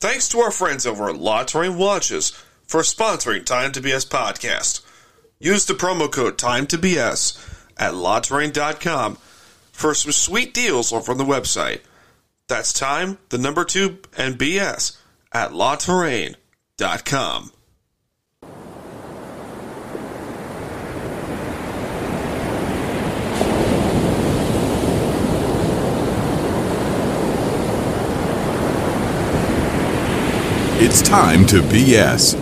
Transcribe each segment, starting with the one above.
Thanks to our friends over at Touraine Watches for sponsoring Time to BS podcast. Use the promo code Time to BS at LaTouraine.com for some sweet deals on the website. That's time, the number two, and BS at LaTouraine.com. It's time to BS.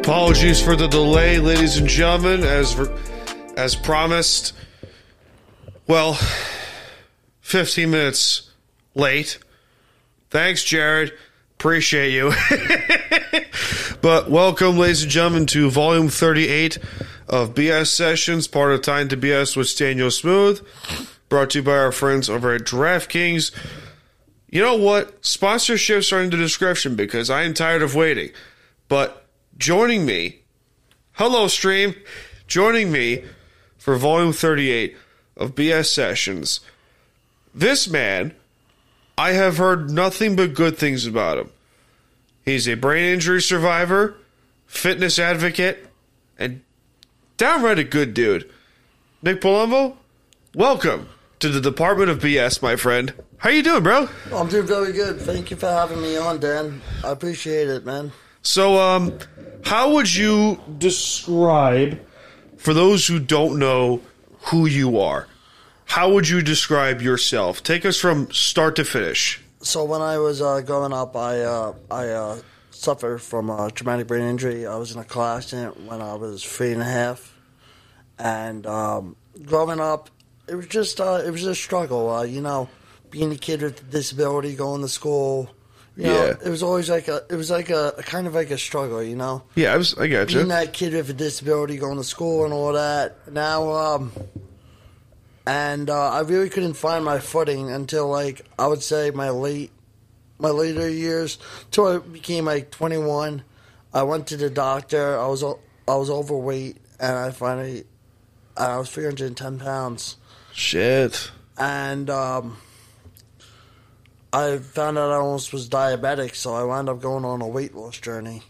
Apologies for the delay, ladies and gentlemen. As as promised, well, 15 minutes late. Thanks, Jared. Appreciate you. but welcome, ladies and gentlemen, to volume 38 of BS Sessions, part of Time to BS with Staniel Smooth, brought to you by our friends over at DraftKings. You know what? Sponsorships are in the description because I am tired of waiting. But joining me, hello, stream, joining me for volume 38 of BS Sessions, this man I have heard nothing but good things about him. He's a brain injury survivor, fitness advocate, and downright a good dude. Nick Palumbo, welcome to the Department of BS, my friend. How you doing, bro? I'm doing very good. Thank you for having me on, Dan. I appreciate it, man. So, um, how would you describe, for those who don't know who you are, how would you describe yourself? Take us from start to finish. So when I was uh, growing up, I uh, I uh, suffered from a traumatic brain injury. I was in a car accident when I was three and a half, and um, growing up, it was just uh, it was a struggle. Uh, you know, being a kid with a disability, going to school. You know, Yeah. it was always like a it was like a, a kind of like a struggle. You know, Yeah, I was. I got being you. that kid with a disability, going to school and all that. Now, um, and uh, I really couldn't find my footing until like I would say my late, my later years, till I became like 21. I went to the doctor. I was I was overweight, and I finally, I was 310 pounds, Shit. and um, I found out I almost was diabetic, so I wound up going on a weight loss journey.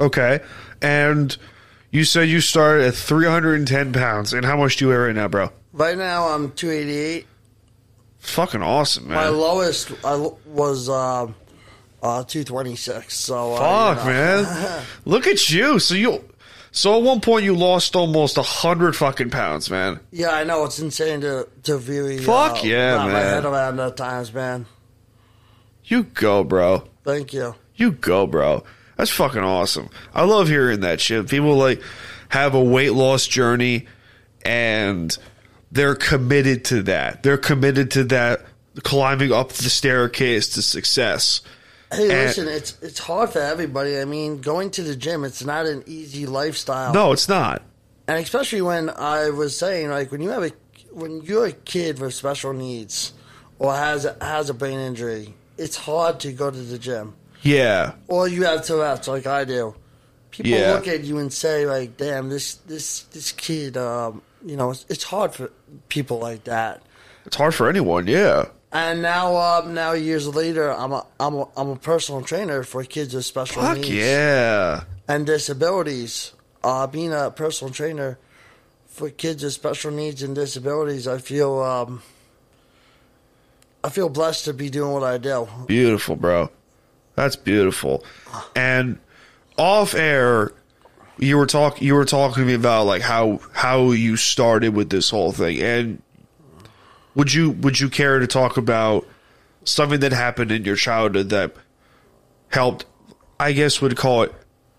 Okay, and you said you started at 310 pounds, and how much do you weigh right now, bro? Right now, I'm 288. Fucking awesome, man. My lowest I was uh, uh, 226. So uh, Fuck, you know. man. Look at you. So you, so at one point you lost almost a hundred fucking pounds, man. Yeah, I know it's insane to to really Fuck uh, yeah, wrap my man. head around at times, man. You go, bro. Thank you. You go, bro. That's fucking awesome. I love hearing that shit. People like have a weight loss journey and they're committed to that. They're committed to that climbing up the staircase to success. Hey, And- listen, it's it's hard for everybody. I mean, going to the gym, it's not an easy lifestyle. No, it's not. and especially when I was saying, like, when you have a when you're a kid with special needs or has has a brain injury, it's hard to go to the gym. Yeah. Or you have Tourette's, like I do. People Yeah. look at you and say, like, "Damn, this this this kid." Um, you know, it's, it's hard for people like that. It's hard for anyone, yeah. And now, uh, now years later, I'm a I'm a I'm a personal trainer for kids with special Fuck needs yeah. and disabilities. Uh, being a personal trainer for kids with special needs and disabilities, I feel um, I feel blessed to be doing what I do. Beautiful, bro. That's beautiful. And off air, you were talk you were talking to me about like how how you started with this whole thing. And would you would you care to talk about something that happened in your childhood that helped I guess would call it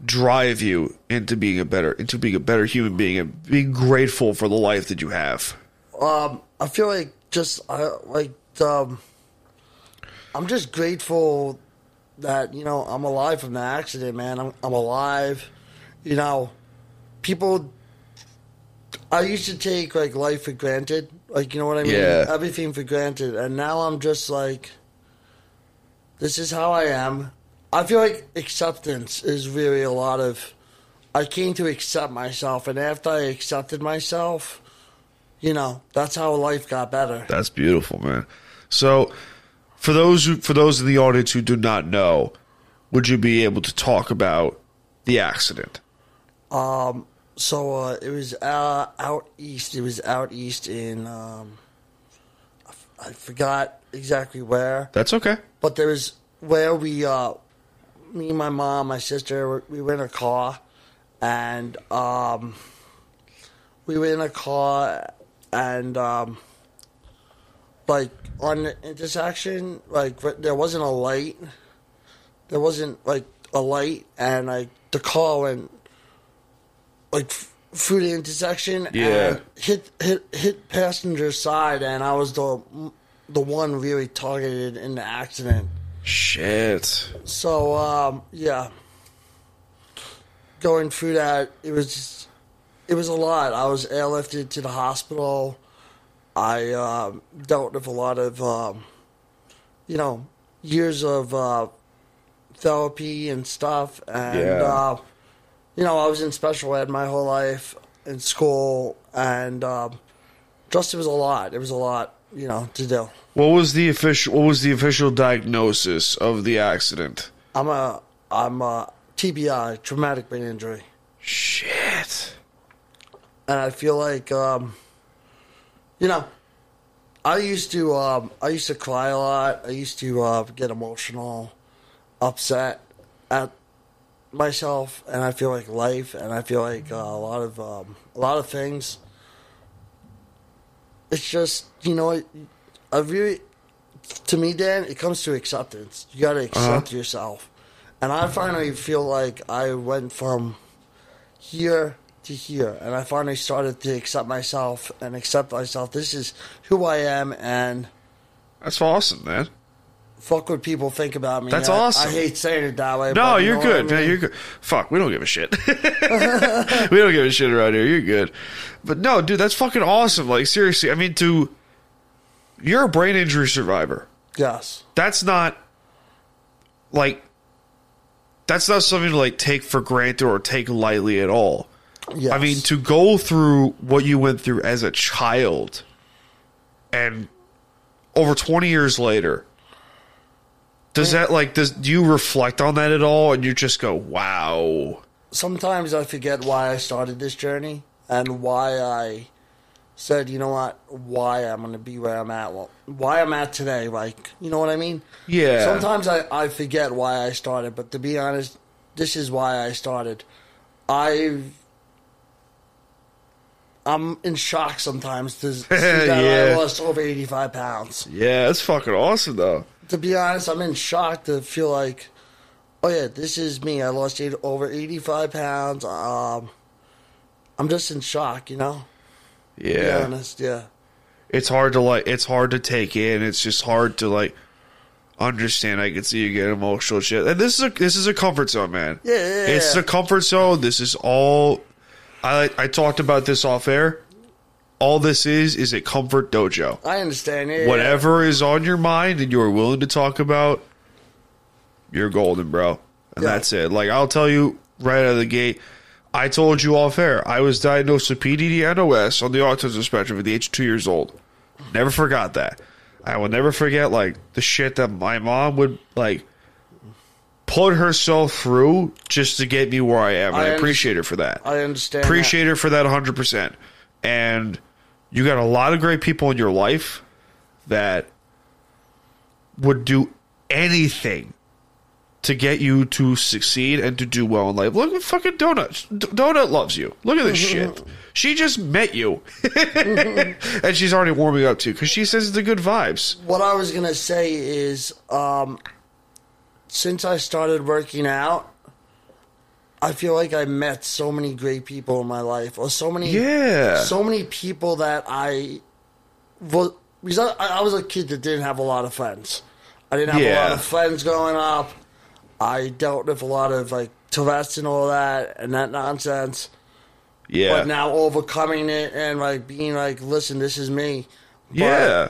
drive you into being a better into being a better human being and being grateful for the life that you have. Um, I feel like just I like um, I'm just grateful that you know I'm alive from the accident, man. I'm I'm alive. You know, people. I used to take like life for granted, like you know what I mean, Yeah. everything for granted, and now I'm just like, this is how I am. I feel like acceptance is really a lot of. I came to accept myself, and after I accepted myself, you know, that's how life got better. That's beautiful, man. So, for those who, for those in the audience who do not know, would you be able to talk about the accident? Um, so uh, it was uh, out east. It was out east in um, I f- I forgot exactly where, That's okay. but there was where we, uh, me, my mom, my sister, we were in a car, and um, we were in a car, and um, like on the intersection, like there wasn't a light. There wasn't like a light, and like the car went like through the intersection Yeah. and hit hit hit passenger side, and I was the the one really targeted in the accident. Shit. So um, yeah, going through that, it was it was a lot. I was airlifted to the hospital. I um, dealt with a lot of um, you know years of uh, therapy and stuff, and Yeah. uh, you know I was in special ed my whole life in school, and um, just it was a lot. It was a lot, you know, to do. What was the official? What was the official diagnosis of the accident? I'm a I'm a TBI, traumatic brain injury, Shit. and I feel like um, you know, I used to um, I used to cry a lot. I used to uh, get emotional, upset at myself, and I feel like life, and I feel like uh, a lot of um, a lot of things. It's just you know, I really to me, Dan, it comes to acceptance. You got to accept yourself. And I finally feel like I went from here to here, and I finally started to accept myself and accept myself. This is who I am, and That's awesome, man. Fuck what people think about me. That's I- awesome. I hate saying it that way. No, but you you're know I good, man. mean? You're good. Fuck, we don't give a shit. we don't give a shit around here. You're good. But no, dude, that's fucking awesome. Like seriously, I mean, to you're a brain injury survivor. Yes. That's not like that's not something to like take for granted or take lightly at all. Yes. I mean, to go through what you went through as a child and over 20 years later, does that like, does, do you reflect on that at all and you just go, wow? sometimes I forget why I started this journey and why I said, you know what, why I'm going to be where I'm at. Well, why I'm at today. Like, you know what I mean? Yeah. Sometimes I, I forget why I started, but to be honest, this is why I started. I've I'm in shock sometimes to see that Yeah. I lost over 85 pounds. Yeah, that's fucking awesome though. To be honest, I'm in shock to feel like, oh yeah, this is me. I lost eight, over 85 pounds. Um, I'm just in shock, you know. To be Yeah. honest, yeah. It's hard to like, it's hard to take in. It's just hard to like understand. I can see you get emotional shit. And this is a, this is a comfort zone, man. Yeah, yeah, It's yeah. a comfort zone. This is all. I I talked about this off air. All this is is a comfort dojo. I understand. Yeah, Whatever is on your mind and you are willing to talk about, you're golden, bro. And Yeah. that's it. Like I'll tell you right out of the gate. I told you off air. I was diagnosed with PDD NOS on the autism spectrum at the age of two years old. Never forgot that. I will never forget like the shit that my mom would like put herself through just to get me where I am. And I, I appreciate her for that. I understand. appreciate her for that 100%. And you got a lot of great people in your life that would do anything to get you to succeed and to do well in life. Look at fucking Donut. D- Donut loves you. Look at this shit. She just met you. and she's already warming up too because she says it's the good vibes. What I was gonna say is, um, since I started working out, I feel like I met so many great people in my life, or so many, Yeah. so many people that I, well, because I, I was a kid that didn't have a lot of friends. I didn't have a lot of friends growing up. I dealt with a lot of like Tourette's and all that and that nonsense. Yeah. But now overcoming it and like being like, listen, this is me. But yeah.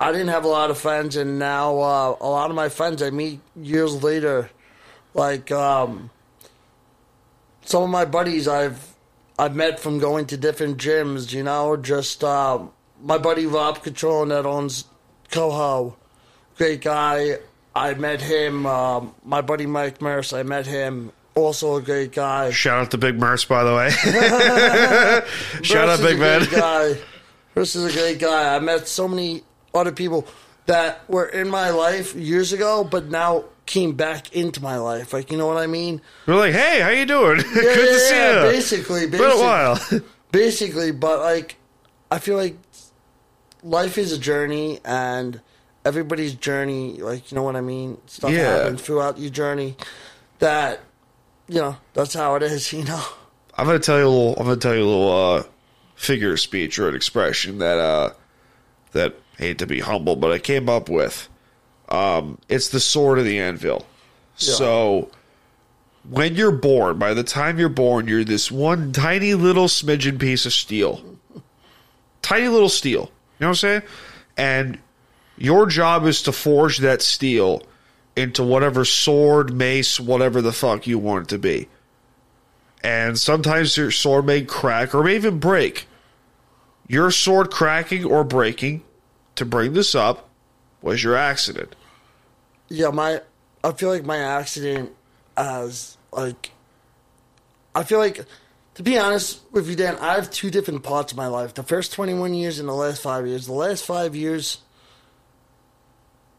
I didn't have a lot of friends, and now uh, a lot of my friends I meet years later. Like um, some of my buddies I've I've met from going to different gyms. You know, just uh, my buddy Rob Catron that owns Coho, great guy. I met him. Um, my buddy Mike Merce, I met him. Also a great guy. Shout out to Big Merce, by the way. Shout out, Big Man. guy. Is a great guy. I met so many other people that were in my life years ago, but now came back into my life. Like you know what I mean? We're like, hey, how you doing? Yeah, Good yeah, to see yeah, you. Basically, Been a while. basically. But like, I feel like life is a journey, and everybody's journey, like you know what I mean. Stuff Yeah. happens throughout your journey. That you know, that's how it is. You know. I'm gonna tell you a little. I'm gonna tell you a little uh, figure of speech or an expression that uh, that I hate to be humble, but I came up with. Um, it's the sword of the anvil. So when you're born, by the time you're born, you're this one tiny little smidgen piece of steel, tiny little steel. You know what I'm saying? And your job is to forge that steel into whatever sword, mace, whatever the fuck you want it to be and sometimes your sword may crack or may even break. Your sword cracking or breaking, to bring this up, was your accident. Yeah, my I feel like my accident as like I feel like to be honest with you, Dan, I have two different parts of my life. The first twenty one years and the last five years. The last five years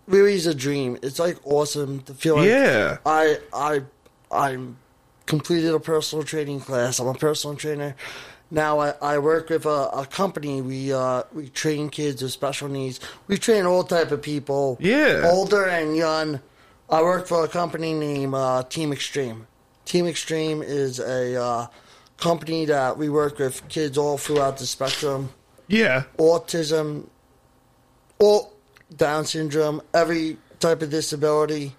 really is a dream. It's like awesome to feel like Yeah. I I I'm completed a personal training class. I'm a personal trainer. Now I, I work with a, a company. We uh, we train kids with special needs. We train all type of people. Yeah. Older and young. I work for a company named uh, Team Extreme. Team Extreme is a uh, company that we work with kids all throughout the spectrum. Yeah. Autism, all Down syndrome, every type of disability.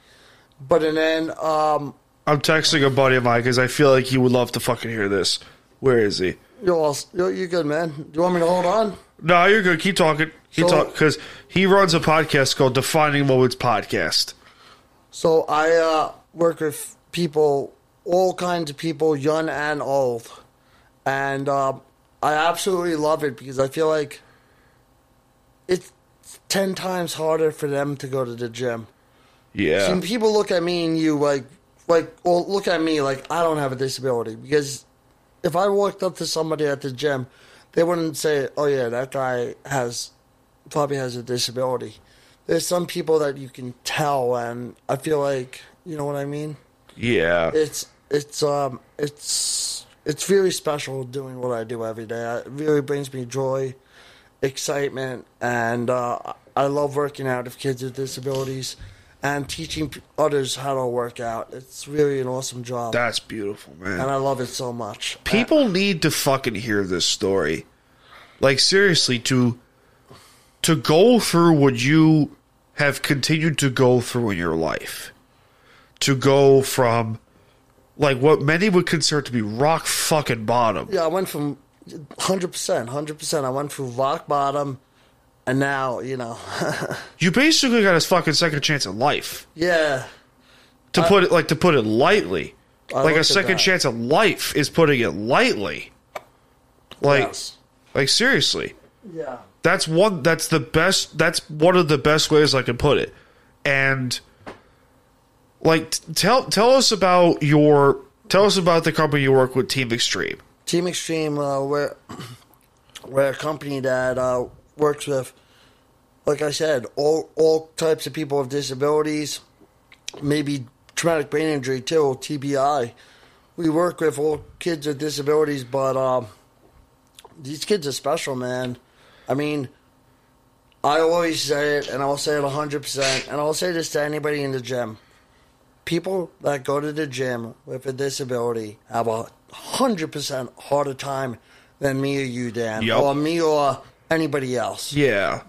But and then um, I'm texting a buddy of mine because I feel like he would love to fucking hear this. Where is he? You're all you're, you're good, man. Do you want me to hold on? No, you're good. Keep talking. Keep So- talking because he runs a podcast called Defining Moments Podcast. So I uh, work with people, all kinds of people, young and old, and um, I absolutely love it because I feel like it's ten times harder for them to go to the gym. Yeah. See, people look at me and you like, like, well, look at me like I don't have a disability because if I walked up to somebody at the gym, they wouldn't say, "Oh yeah, that guy has probably has a disability." There's some people that you can tell, and I feel like you know what I mean. yeah. It's it's um it's it's really special doing what I do every day. It really brings me joy, excitement, and uh, I love working out with kids with disabilities and teaching others how to work out. It's really an awesome job, That's beautiful, man. and I love it so much. Uh, People need to fucking hear this story. Like seriously, to to go through what you have continued to go through in your life. To go from like what many would consider to be rock fucking bottom. Yeah, I went from hundred percent, hundred percent. I went through rock bottom, and now you know, You basically got a fucking second chance at life. yeah. To put it like to put it lightly. I like a second chance at life is putting it lightly. Like Yes. like seriously. Yeah. That's one. That's the best. That's one of the best ways I can put it. And like, t- tell tell us about your tell us about the company you work with, Team Extreme. Team Extreme, uh, we're, we're a company that uh, works with, like I said, all all types of people with disabilities, maybe traumatic brain injury too, TBI. We work with all kids with disabilities, but um, these kids are special, man. I mean, I always say it, and I'll say it 100%, and I'll say this to anybody in the gym. People that go to the gym with a disability have a 100% harder time than me or you, Dan, Yup. or me or anybody else. Yeah.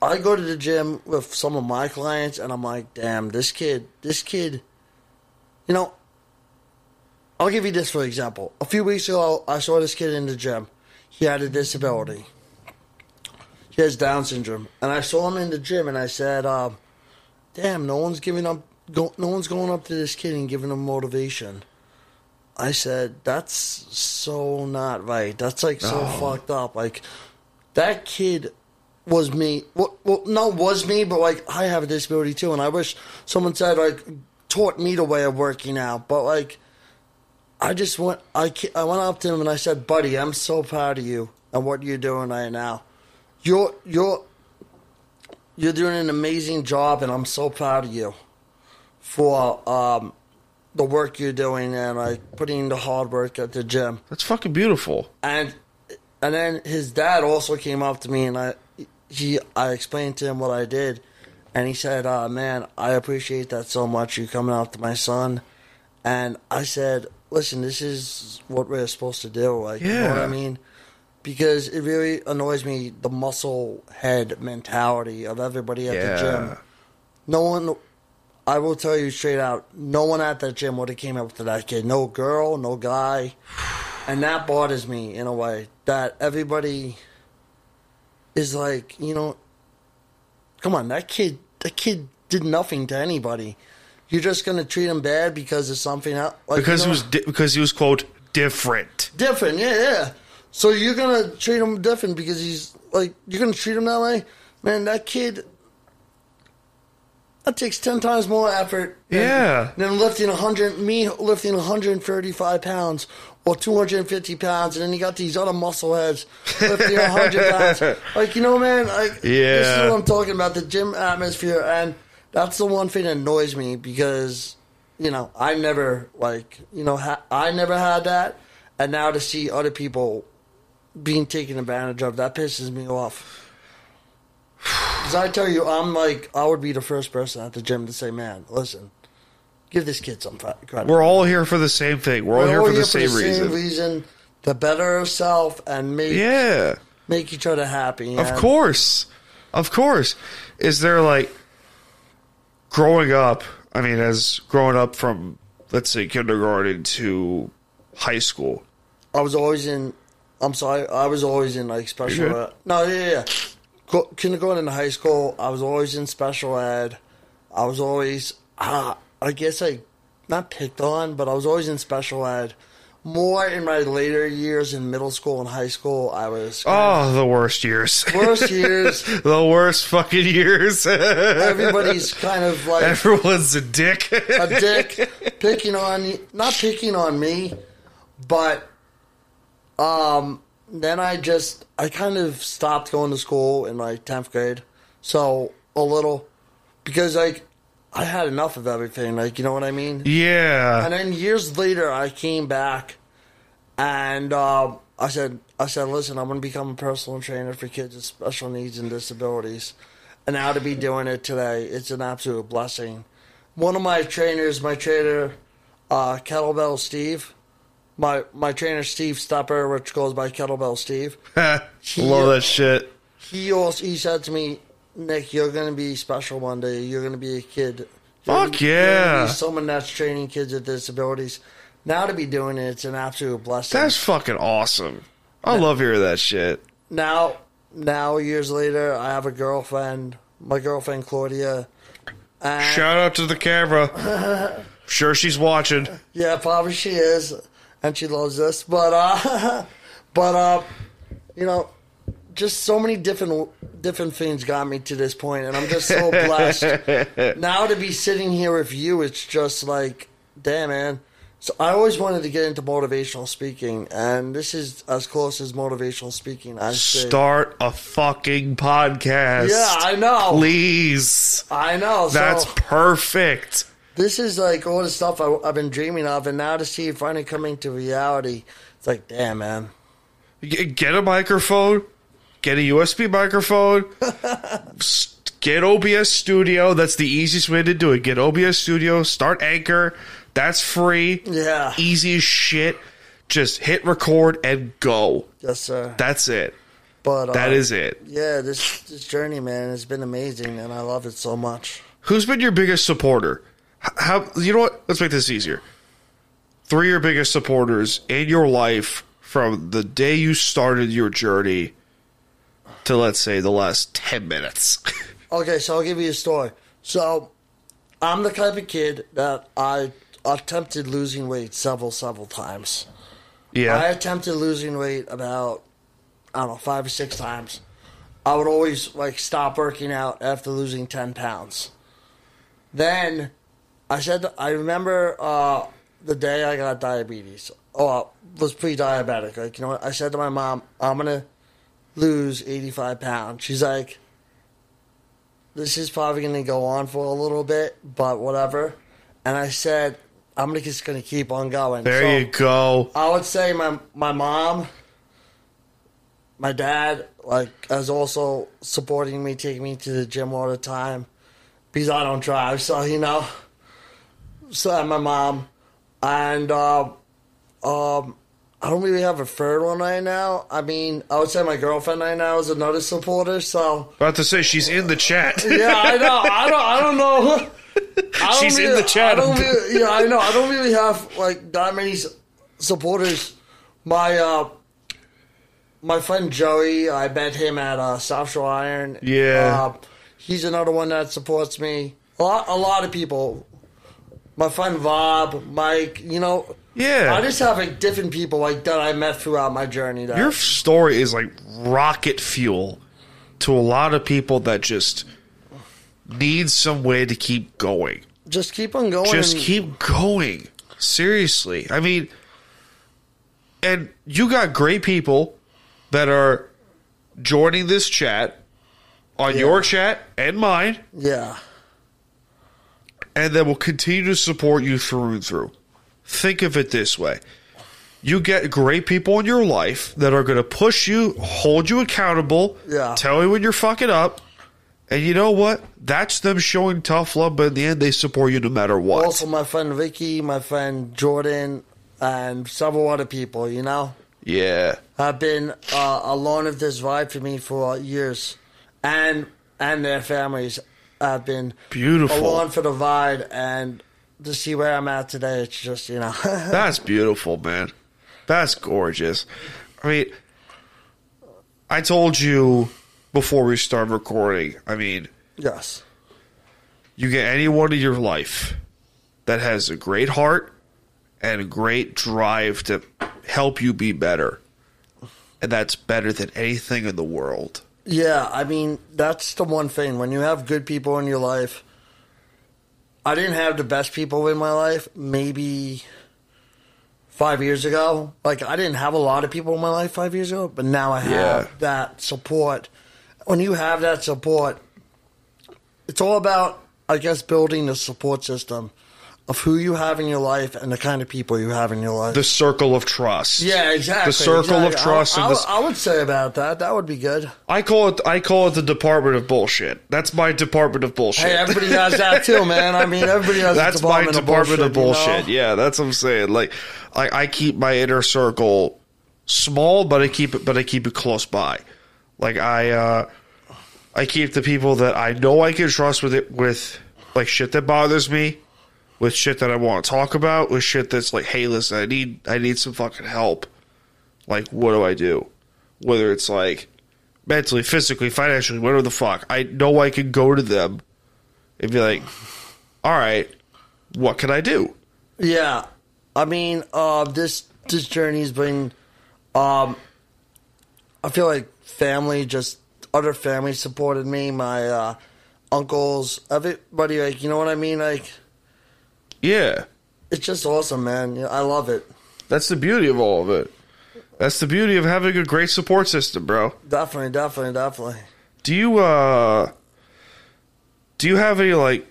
I go to the gym with some of my clients, and I'm like, damn, this kid, this kid, you know, I'll give you this for example. A few weeks ago, I saw this kid in the gym. He had a disability. He has Down syndrome, and I saw him in the gym, and I said, um, "Damn, no one's giving up. Go, no one's going up to this kid and giving him motivation." I said, "That's so not right. That's like so fucked up. Like that kid was me. Well, well, no, was me, but like I have a disability too, and I wish someone said like taught me the way of working out. But like, I just went. I I went up to him and I said, "Buddy, I'm so proud of you and what you're doing right now. You're you're you're doing an amazing job, and I'm so proud of you for um, the work you're doing and like putting the hard work at the gym." That's fucking beautiful. and and then his dad also came up to me and I he I explained to him what I did and he said, uh, man, I appreciate that so much you coming out to my son and I said, Listen, this is what we're supposed to do, like you know what Yeah. I mean? Because it really annoys me the muscle head mentality of everybody at the gym. No one I will tell you straight out, no one at that gym would have came up to that kid. No girl, no guy. And that bothers me in a way. That everybody is like, you know, come on, that kid that kid did nothing to anybody. You're just gonna treat him bad because of something else. Like, Because you he was di- because he was quote different. different, yeah, yeah. So you're gonna treat him different because he's like you're gonna treat him that way, man. That kid that takes ten times more effort. Than, Yeah. Than lifting hundred, me lifting 135 pounds or 250 pounds, and then you got these other muscle heads lifting 100 pounds. Like you know, man. Like this is what I'm talking about. The gym atmosphere, and that's the one thing that annoys me because you know I never like you know ha- I never had that, and now to see other people being taken advantage of that pisses me off. Because I tell you, I'm like I would be the first person at the gym to say, "Man, listen, give this kid some credit." We're all here for the same thing. We're all here for the same reason. reason to better ourselves and make Yeah. make each other happy. Of course. Of course. Is there like growing up, I mean, as growing up from, let's say, kindergarten to high school? I was always in. I'm sorry. I was always in like special. No, yeah, yeah. Go, kindergarten to high school, I was always in special ed. I was always, uh, I guess I, not picked on, but I was always in special ed. More in my later years in middle school and high school, I was Oh, the worst years. worst years. the worst fucking years. Everybody's kind of like Everyone's a dick. a dick picking on me, not picking on me but um then i just i kind of stopped going to school in my 10th grade. So a little because like i had enough of everything like you know what i mean? Yeah. and then years later i came back and um, i said i said listen i'm going to become a personal trainer for kids with special needs and disabilities. And now to be doing it today. It's an absolute blessing. One of my trainers my trainer uh, kettlebell steve my my trainer steve stepper which goes by kettlebell steve Love uh, that shit. he also he said to me nick you're going to be special one day you're going to be a kid You're Fuck gonna gonna yeah. someone that's training kids with disabilities now to be doing it it's an absolute blessing That's fucking awesome. I love hearing that shit. now now years later i have a girlfriend my girlfriend claudia and Shout out to the camera. sure she's watching. yeah probably she is and she loves this but uh but uh you know just so many different different things got me to this point, and I'm just so blessed. now to be sitting here with you, it's just like, damn, man. So I always wanted to get into motivational speaking, and this is as close as motivational speaking. I. Start a fucking podcast. Yeah, I know. Please. I know. So That's perfect. This is like all the stuff I, I've been dreaming of, and now to see it finally coming to reality, it's like, damn, man. Get a microphone. Get a USB microphone. Get OBS Studio. That's the easiest way to do it. Get OBS Studio. Start Anchor. That's free. Yeah. Easy as shit. Just hit record and go. Yes, sir. That's it. But uh, That is it. Yeah, this this journey, man, has been amazing, and I love it so much. Who's been your biggest supporter? How you know what? Let's make this easier. Three of your biggest supporters in your life from the day you started your journey to let's say the last ten minutes. Okay, so I'll give you a story. So, I'm the type of kid that I attempted losing weight several, several times. Yeah. I attempted losing weight about, I don't know, five or six times. I would always, like, stop working out after losing 10 pounds. Then, I said, I remember uh, the day I got diabetes. Oh, I was pre diabetic. Like, you know what? I said to my mom, I'm going to lose 85 pounds. She's like, this is probably going to go on for a little bit, but whatever. And I said, I'm just going to keep on going. there So- you go. I would say my my mom, my dad, like, is also supporting me, taking me to the gym all the time because I don't drive. So you know, so and my mom, and um, um, I don't really have a third one right now. I mean, I would say my girlfriend right now is another supporter. So About to say she's in the chat. yeah, I know. I don't. I don't know. I don't She's in the chat. I don't really, yeah, I know. I don't really have like that many supporters. My uh, my friend Joey, I met him at uh, South Shore Iron. Yeah. uh, he's another one that supports me. A lot, a lot of people. My friend Bob, Mike. You know, Yeah. I just have like different people like that I met throughout my journey. That, Your story is like rocket fuel to a lot of people that just need some way to keep going. just keep on going. Just keep going. Seriously. I mean, and you got great people that are joining this chat on Yeah. your chat and mine, Yeah. And that will continue to support you through and through. Think of it this way. You get great people in your life that are going to push you, hold you accountable, Yeah. tell you when you're fucking up. And you know what? That's them showing tough love, but in the end, they support you no matter what. Also, my friend Vicky, my friend Jordan, and several other people, you know, yeah. have been uh, along with this ride for me for years. And and their families have been Beautiful. along for the ride. And to see where I'm at today, it's just, you know. That's beautiful, man. That's gorgeous. I mean, I told you before we start recording, I mean, yes. you get anyone in your life that has a great heart and a great drive to help you be better. And that's better than anything in the world. Yeah, I mean, that's the one thing. When you have good people in your life, I didn't have the best people in my life maybe five years ago. Like, I didn't have a lot of people in my life five years ago, but now I have Yeah. that support. When you have that support, it's all about, I guess, building a support system of who you have in your life and the kind of people you have in your life. The circle of trust. yeah, exactly. The circle of trust I, I, I would say about that. That would be good. I call it I call it the department of bullshit. That's my department of bullshit. Hey, everybody has that too, man. I mean, everybody has that's a department my department of bullshit. you know? Yeah, that's what I'm saying. Like, I, I keep my inner circle small, but I keep it, but I keep it close by. Like I, uh, I keep the people that I know I can trust with it with like shit that bothers me, with shit that I want to talk about, with shit that's like, hey, listen, I need I need some fucking help. Like, what do I do? Whether it's like mentally, physically, financially, whatever the fuck, I know I can go to them and be like, all right, what can I do? Yeah. I mean, uh, this this journey's been um I feel like family, just other family supported me. My uh, uncles, everybody, like you know what I mean. Like Yeah. it's just awesome, man. I love it. That's the beauty of all of it. That's the beauty of having a great support system, bro. Definitely, definitely, definitely. Do you uh do you have any like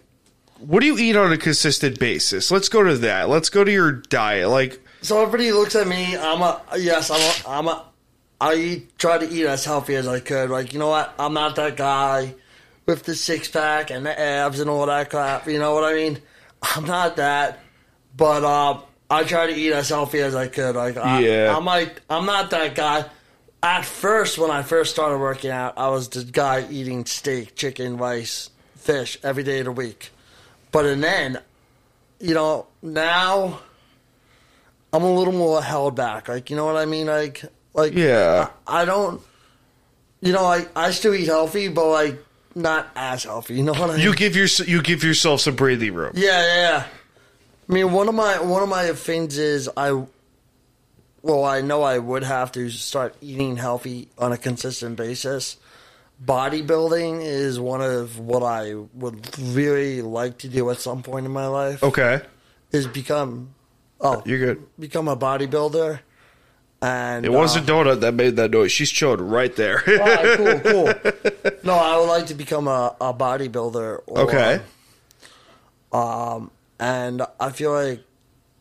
what do you eat on a consistent basis? Let's go to that. Let's go to your diet. Like So everybody looks at me. I'm a yes. I'm a. I'm a. I eat, try to eat as healthy as I could. Like you know what? I'm not that guy with the six pack and the abs and all that crap. You know what I mean? I'm not that. But uh, I try to eat as healthy as I could. Like I, Yeah. I'm like I'm not that guy. At first, when I first started working out, I was the guy eating steak, chicken, rice, fish every day of the week. But and then, you know, now I'm a little more held back. Like, you know what I mean? Like, like Yeah. I, I don't. You know, I I still eat healthy, but like not as healthy. You know what I mean? you give your you give yourself some breathing room. Yeah, yeah, yeah. I mean, one of my one of my things is I. Well, I know I would have to start eating healthy on a consistent basis. Bodybuilding is one of what I would really like to do at some point in my life. Okay. Is become, oh, You're good. become a bodybuilder. And It wasn't uh, Donut that made that noise. She's chilling right there. all right, cool, cool. No, I would like to become a, a bodybuilder. Or, okay. and I feel like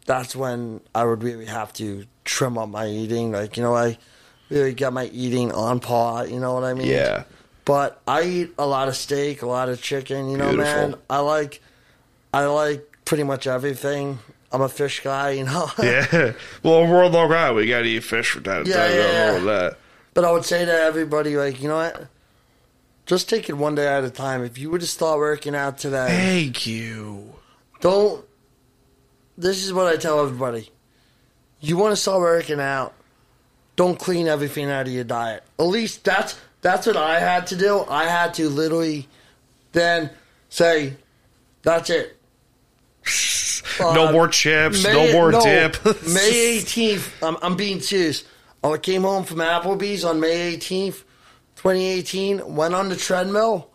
that's when I would really have to trim up my eating. Like, you know, I really get my eating on par. You know what I mean? Yeah. But I eat a lot of steak, a lot of chicken. You know, Beautiful. man. I like, I like pretty much everything. I'm a fish guy. You know. Yeah. Well, we're on Long Island. We got to eat fish from time to Yeah, time. yeah, yeah. with that. But I would say to everybody, like, you know what? Just take it one day at a time. If you were to start working out today, Thank you. don't. This is what I tell everybody. You want to start working out, don't clean everything out of your diet. At least that's that's what I had to do. I had to literally then say, "That's it." No more chips. no May- more dip. May 18th, I'm, I'm being serious. I came home from Applebee's on May 18th, 2018, went on the treadmill,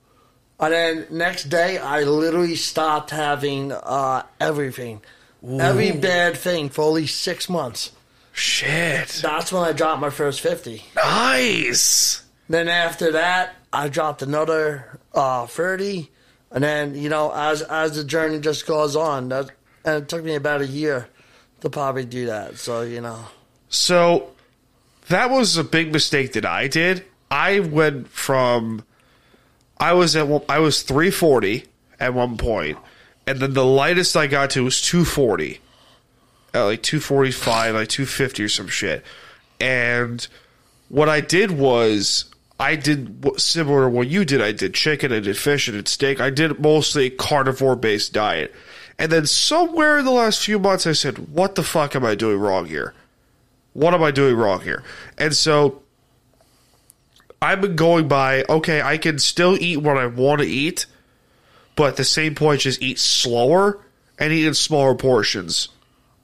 and then next day I literally stopped having uh, everything. Every bad thing for at least six months. Shit. That's when I dropped my first 50. Nice. Then after that, I dropped another uh, 30. And then, you know, as as the journey just goes on, that, and it took me about a year to probably do that. So, you know. So that was a big mistake that I did. I went from I was at I was 340 at one point, and then the lightest I got to was 240, uh, like 245, like 250 or some shit. And what I did was I did similar to what you did. I did chicken, I did fish, I did steak. I did mostly carnivore based diet. And then somewhere in the last few months, I said, "What the fuck am I doing wrong here?" what am I doing wrong here? And so I've been going by, okay, I can still eat what I want to eat, but at the same point, just eat slower and eat in smaller portions.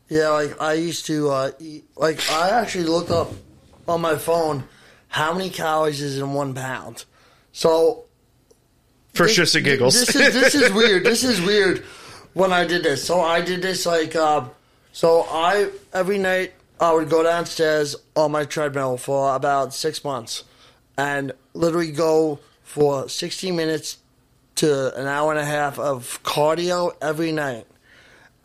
Yeah, like I used to uh, eat. Like I actually looked up on my phone how many calories is in one pound. So For this- shits and giggles. This is this is weird. This is weird. When I did this, so I did this like, uh, so I every night I would go downstairs on my treadmill for about six months, and literally go for sixty minutes to an hour and a half of cardio every night,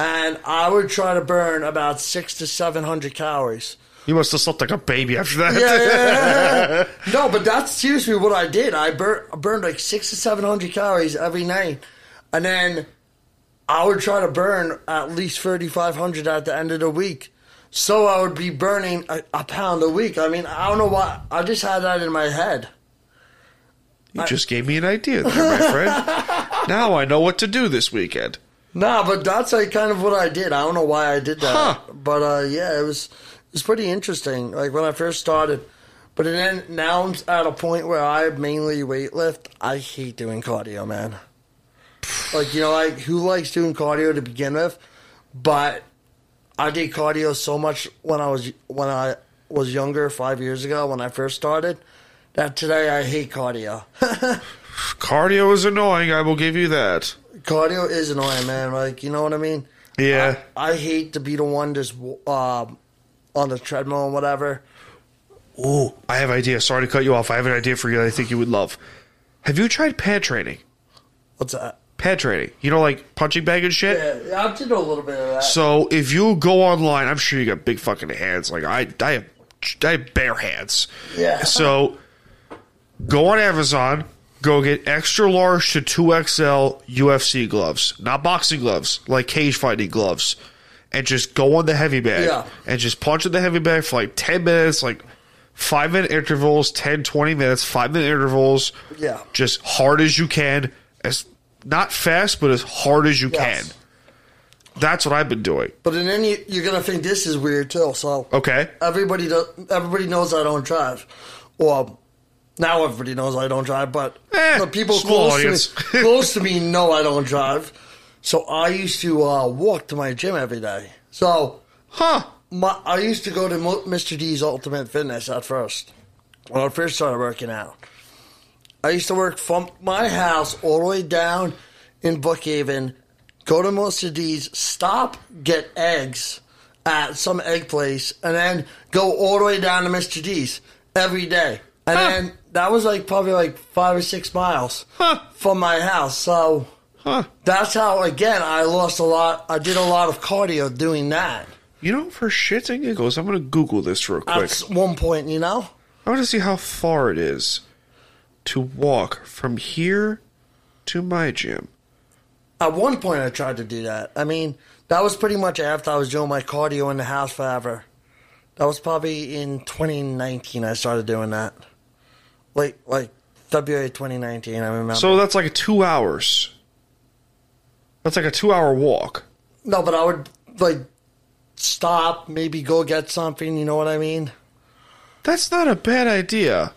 and I would try to burn about six to seven hundred calories. You must have slept like a baby after that. Yeah, yeah, yeah. no, but that's seriously what I did. I bur- burned like six to seven hundred calories every night, and then I would try to burn at least thirty five hundred at the end of the week. So I would be burning a, a pound a week. I mean, I don't know why. I just had that in my head. You just gave me an idea there, my friend. now I know what to do this weekend. Nah, but that's like kind of what I did. I don't know why I did that, Huh. but uh, yeah, it was was pretty interesting. Like when I first started, but then now I'm at a point where I mainly weightlift. I hate doing cardio, man. Like you know, like who likes doing cardio to begin with? But I did cardio so much when I was when I was younger, five years ago when I first started, that today I hate cardio. Cardio is annoying. I will give you that. cardio is annoying, man. Like you know what I mean? Yeah. I, I hate to be the one just uh, on the treadmill and whatever. Oh, I have an idea. Sorry to cut you off. I have an idea for you that I think you would love. Have you tried pad training? What's that? Pad training. You know, like punching bag and shit. Yeah, I did a little bit of that. So if you go online, I'm sure you got big fucking hands. Like I, I have, I have bare hands. Yeah. So go on Amazon, go get extra large to two XL UFC gloves, not boxing gloves, like cage fighting gloves, and just go on the heavy bag Yeah. and just punch in the heavy bag for like ten minutes, like five minute intervals, 10, 20 minutes, five minute intervals. Yeah. Just hard as you can, as not fast, but as hard as you Yes. can. That's what I've been doing. But then you, you're gonna think this is weird too. So Okay. everybody does, everybody knows I don't drive. Well, now everybody knows I don't drive, but Eh, the people close audience. to me close to me know I don't drive. So I used to uh, walk to my gym every day. So Huh. my, I used to go to Mr. D's Ultimate Fitness at first when I first started working out. I used to work from my house all the way down in Brookhaven, go to Mr. D's, stop, get eggs at some egg place, and then go all the way down to Mr. D's every day. And Huh. then that was like probably like five or six miles Huh. from my house. So Huh. that's how, again, I lost a lot. I did a lot of cardio doing that. You know, for shits and giggles, I'm going to Google this real quick. At one point, you know? I want to see how far it is to walk from here to my gym. At one point, I tried to do that. I mean, that was pretty much after I was doing my cardio in the house forever. That was probably in 2019. I started doing that. Like, like February 2019. I remember. So that's like two hours. That's like a two hour walk. no, but I would like stop, maybe go get something. You know what I mean? That's not a bad idea.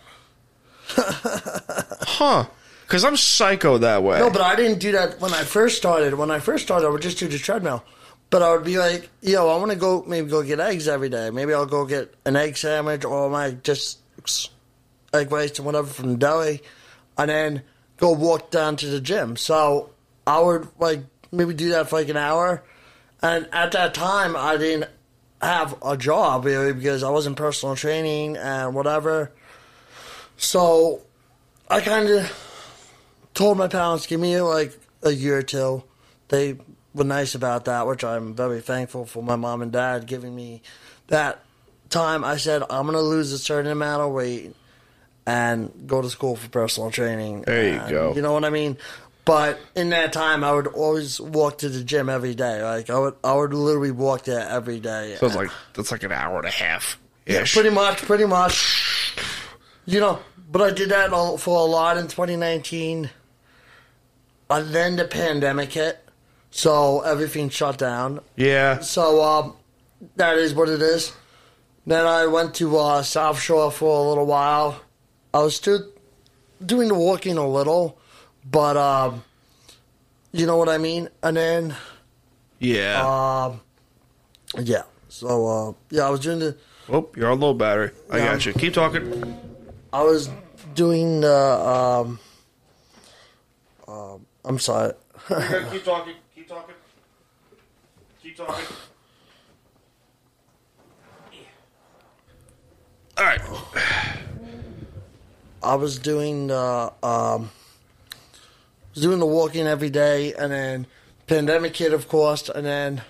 huh. Because I'm psycho that way. No, but I didn't do that when I first started. When I first started, I would just do the treadmill. But I would be like, yo, I want to go maybe go get eggs every day. Maybe I'll go get an egg sandwich or my just egg rice and whatever from the deli, and then go walk down to the gym. So I would like maybe do that for like an hour. And at that time, I didn't have a job really because I was in personal training and whatever. So I kind of told my parents, give me like a year or two. They were nice about that, which I'm very thankful for my mom and dad giving me that time. I said, I'm going to lose a certain amount of weight and go to school for personal training. There you And go. You know what I mean? But in that time, I would always walk to the gym every day. Like I would, I would literally walk there every day. So it's like that's like an hour and a half. Yeah, pretty much, pretty much. You know, but I did that all- for a lot in 2019. And then the pandemic hit, so everything shut down. Yeah. So um, that is what it is. Then I went to uh, South Shore for a little while. I was still doing the walking a little, but um, you know what I mean. And then Yeah. um, yeah. So uh, yeah, I was doing the. oh, you're on low battery. I Yeah. got you. Keep talking. I was doing the. Um, um, I'm sorry. keep talking. Keep talking. Keep talking. All right. I was doing the. Um, was doing the walking every day, and then pandemic hit, of course, and then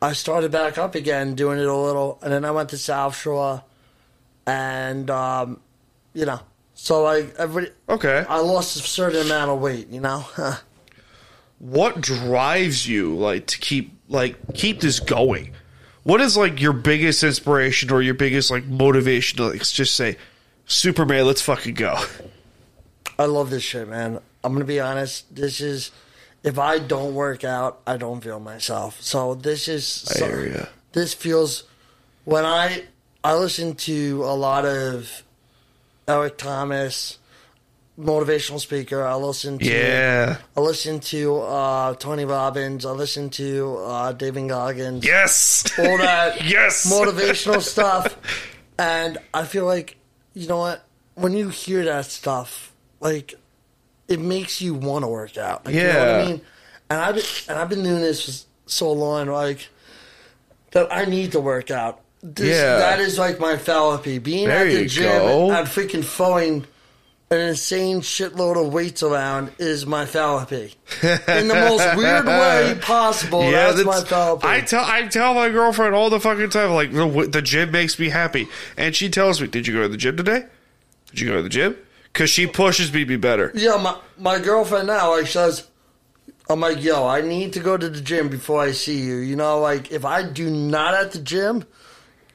I started back up again, doing it a little, and then I went to South Shore, and um, you know, so I every Okay. I lost a certain amount of weight, you know. what drives you like to keep like keep this going? What is like your biggest inspiration or your biggest like motivation to like just say, Superman, let's fucking go. I love this shit, man. I'm gonna be honest. This is if I don't work out, I don't feel myself. So this is so- this feels when I I listen to a lot of Eric Thomas, motivational speaker. I listen to Yeah. I listen to uh, Tony Robbins. I listen to uh, David Goggins. Yes. All that Yes. motivational stuff. And I feel like, you know what? When you hear that stuff, like, it makes you want to work out. Like, You know what Yeah. I mean? And I've been, and I've been doing this for so long, like, that I need to work out. This, Yeah. That is like my therapy. Being There at the gym go. and freaking throwing an insane shitload of weights around is my therapy. In the most weird way possible, Yeah, that's, my therapy. I tell I tell my girlfriend all the fucking time, like the, the gym makes me happy, and she tells me, "Did you go to the gym today? Did you go to the gym?" Because she pushes me to be better. Yeah, my my girlfriend now like says, I'm like, yo, I need to go to the gym before I see you. You know, like if I do not at the gym,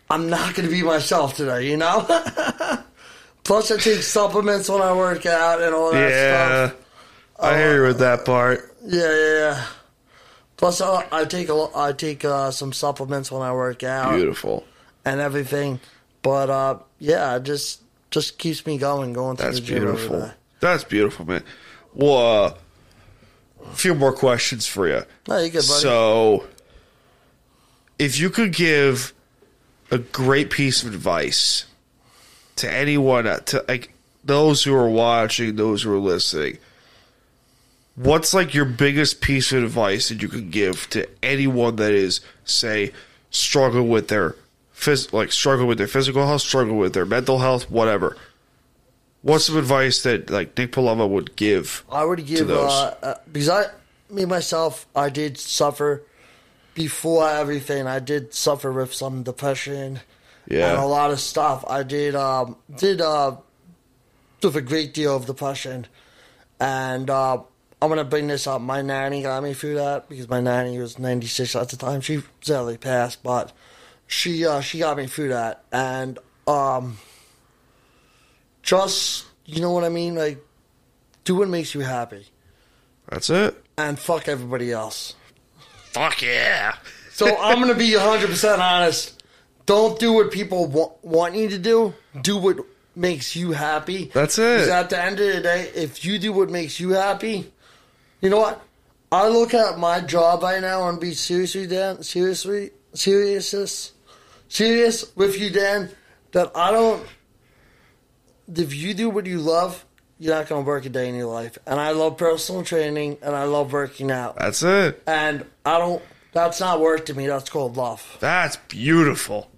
I'm not going to be myself today. You know. Plus, I take supplements when I work out and all that Yeah, stuff. I hear you with that part. Yeah, yeah. yeah. Plus, uh, I take a I take uh, some supplements when I work out Beautiful. and everything. But uh, yeah, it just just keeps me going, going to That's the gym beautiful. That's beautiful, man. Well, uh, a few more questions for you. No, you good, buddy. So, if you could give a great piece of advice to anyone, uh, to like those who are watching, those who are listening, what's like your biggest piece of advice that you could give to anyone that is, say, struggling with their phys- like struggle with their physical health, struggle with their mental health, whatever? What's some advice that like Nick Palumbo would give? I would give those. uh, uh, because I, me myself, I did suffer before everything. I did suffer with some depression Yeah. and a lot of stuff. I did um, did uh, with a great deal of depression, and uh, I'm gonna bring this up. My nanny got me through that because my nanny was 96 at the time. She sadly passed, but she uh, she got me through that, and um, just you know what I mean, like do what makes you happy That's it. and fuck everybody else. Fuck yeah. So I'm gonna be 100 percent honest. Don't do what people wa- want you to do. Do what makes you happy. That's it. 'Cause at the end of the day, if you do what makes you happy, you know what? I look at my job right now and be seriously, Dan. Seriously, seriousness, serious with you, Dan. That I don't. If you do what you love, you're not gonna work a day in your life. And I love personal training, and I love working out. That's it. And I don't. That's not work to me. That's called love. That's beautiful.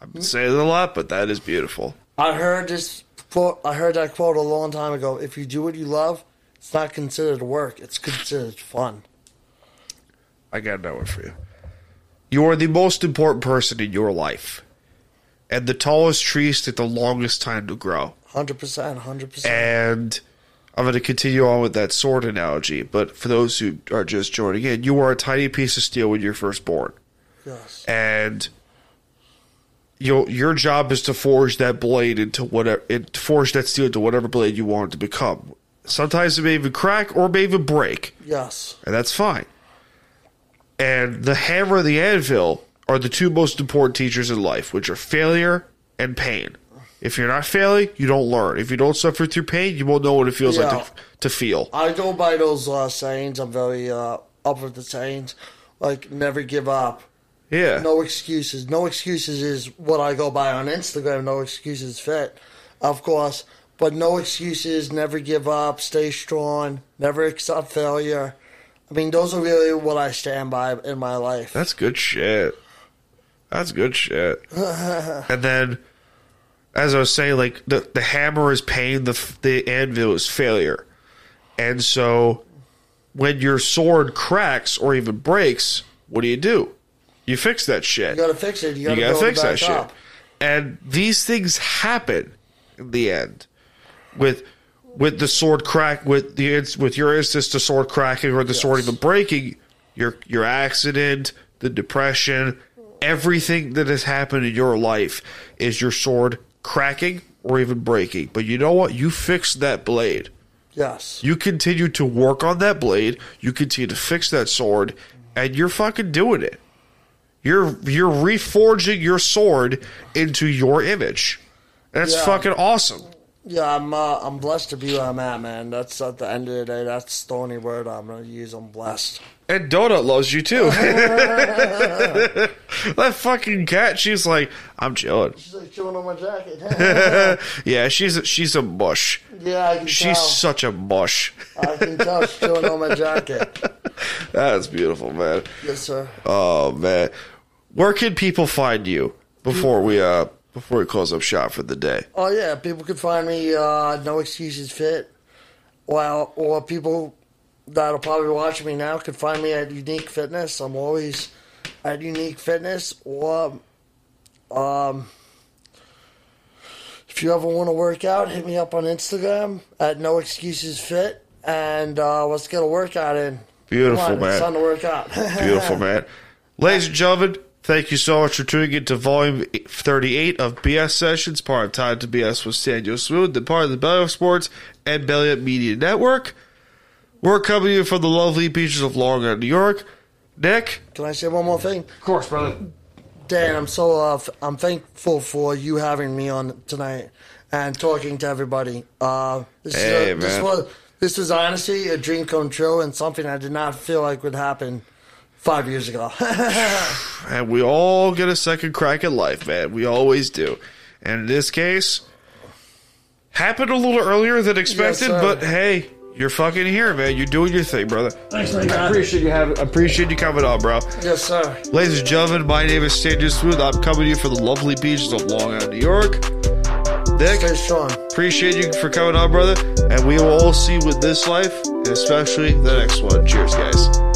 I've been saying it a lot, but that is beautiful. I heard this quote. I heard that quote a long time ago. If you do what you love, it's not considered work. It's considered fun. I got that one for you. You are the most important person in your life, and the tallest trees take the longest time to grow. Hundred percent. Hundred percent. And I'm going to continue on with that sword analogy, but for those who are just joining in, you are a tiny piece of steel when you're first born. Yes. and your your job is to forge that blade into whatever it forge that steel into whatever blade you want it to become. Sometimes it may even crack or may even break, Yes. and that's fine. And the hammer and the anvil are the two most important teachers in life, which are failure and pain. If you're not failing, you don't learn. If you don't suffer through pain, you won't know what it feels Yeah. like to, to feel. I go by those uh, sayings. I'm very uh, up with the sayings, like never give up. Yeah. No excuses. No excuses is what I go by on Instagram. No excuses fit, of course. But no excuses. Never give up. Stay strong. Never accept failure. I mean, those are really what I stand by in my life. That's good shit. That's good shit. and then, as I was saying, like the the hammer is pain, the the anvil is failure, and so when your sword cracks or even breaks, what do you do? You fix that shit. You gotta fix it. You You gotta, gotta fix that shit. And these things happen in the end with with the sword crack with the with your instance the sword cracking or the sword even breaking your your accident the depression everything that has happened in your life is your sword cracking or even breaking but you know what you fixed that blade Yes. you continue to work on that blade. You continue to fix that sword, and you're fucking doing it. You're you're reforging your sword into your image. That's Yeah. fucking awesome. Yeah, I'm uh, I'm blessed to be where I'm at, man. That's at the end of the day. That's the only word I'm gonna use. I'm blessed. And Donut loves you too. that fucking cat, she's like, I'm chilling. She's like chewing on my jacket. Yeah, she's a, she's a bush. yeah, I can She's tell. such a bush. I can tell she's chewing on my jacket. That's beautiful, man. Yes, sir. Oh man, where can people find you before we uh before we close up shop for the day? Oh yeah, people can find me uh, no excuses fit. Well, or people that'll probably watch me now can find me at Unique Fitness. I'm always at Unique Fitness. Or um, if you ever want to work out, hit me up on Instagram at No Excuses Fit, and uh, let's get a workout in. Beautiful, on, man. It's time to work out. Beautiful, man. Ladies and gentlemen, thank you so much for tuning in to volume 38 of BS Sessions, part of Time to BS with Staniel Smooth, the part of the Belly Up Sports and Belly Up Media Network. We're coming you from the lovely beaches of Long Island, New York. Nick? Can I say one more thing? Of course, brother. Dan, I'm so uh, I'm thankful for you having me on tonight and talking to everybody. Uh, this, Hey, is a, this was this was honestly a dream come true and something I did not feel like would happen five years ago. And we all get a second crack at life, man. We always do. And in this case, happened a little earlier than expected, sir. but hey, you're fucking here, man. You're doing your thing, brother. Thanks, man. I appreciate you having. Appreciate you coming on, bro. yes, sir. Ladies and gentlemen, my name is Staniel Smooth. I'm coming to you from the lovely beaches of Long Island, New York. Nick, Stay strong. appreciate you for coming on, brother. And we will all see you in this life, and especially the next one. Cheers, guys.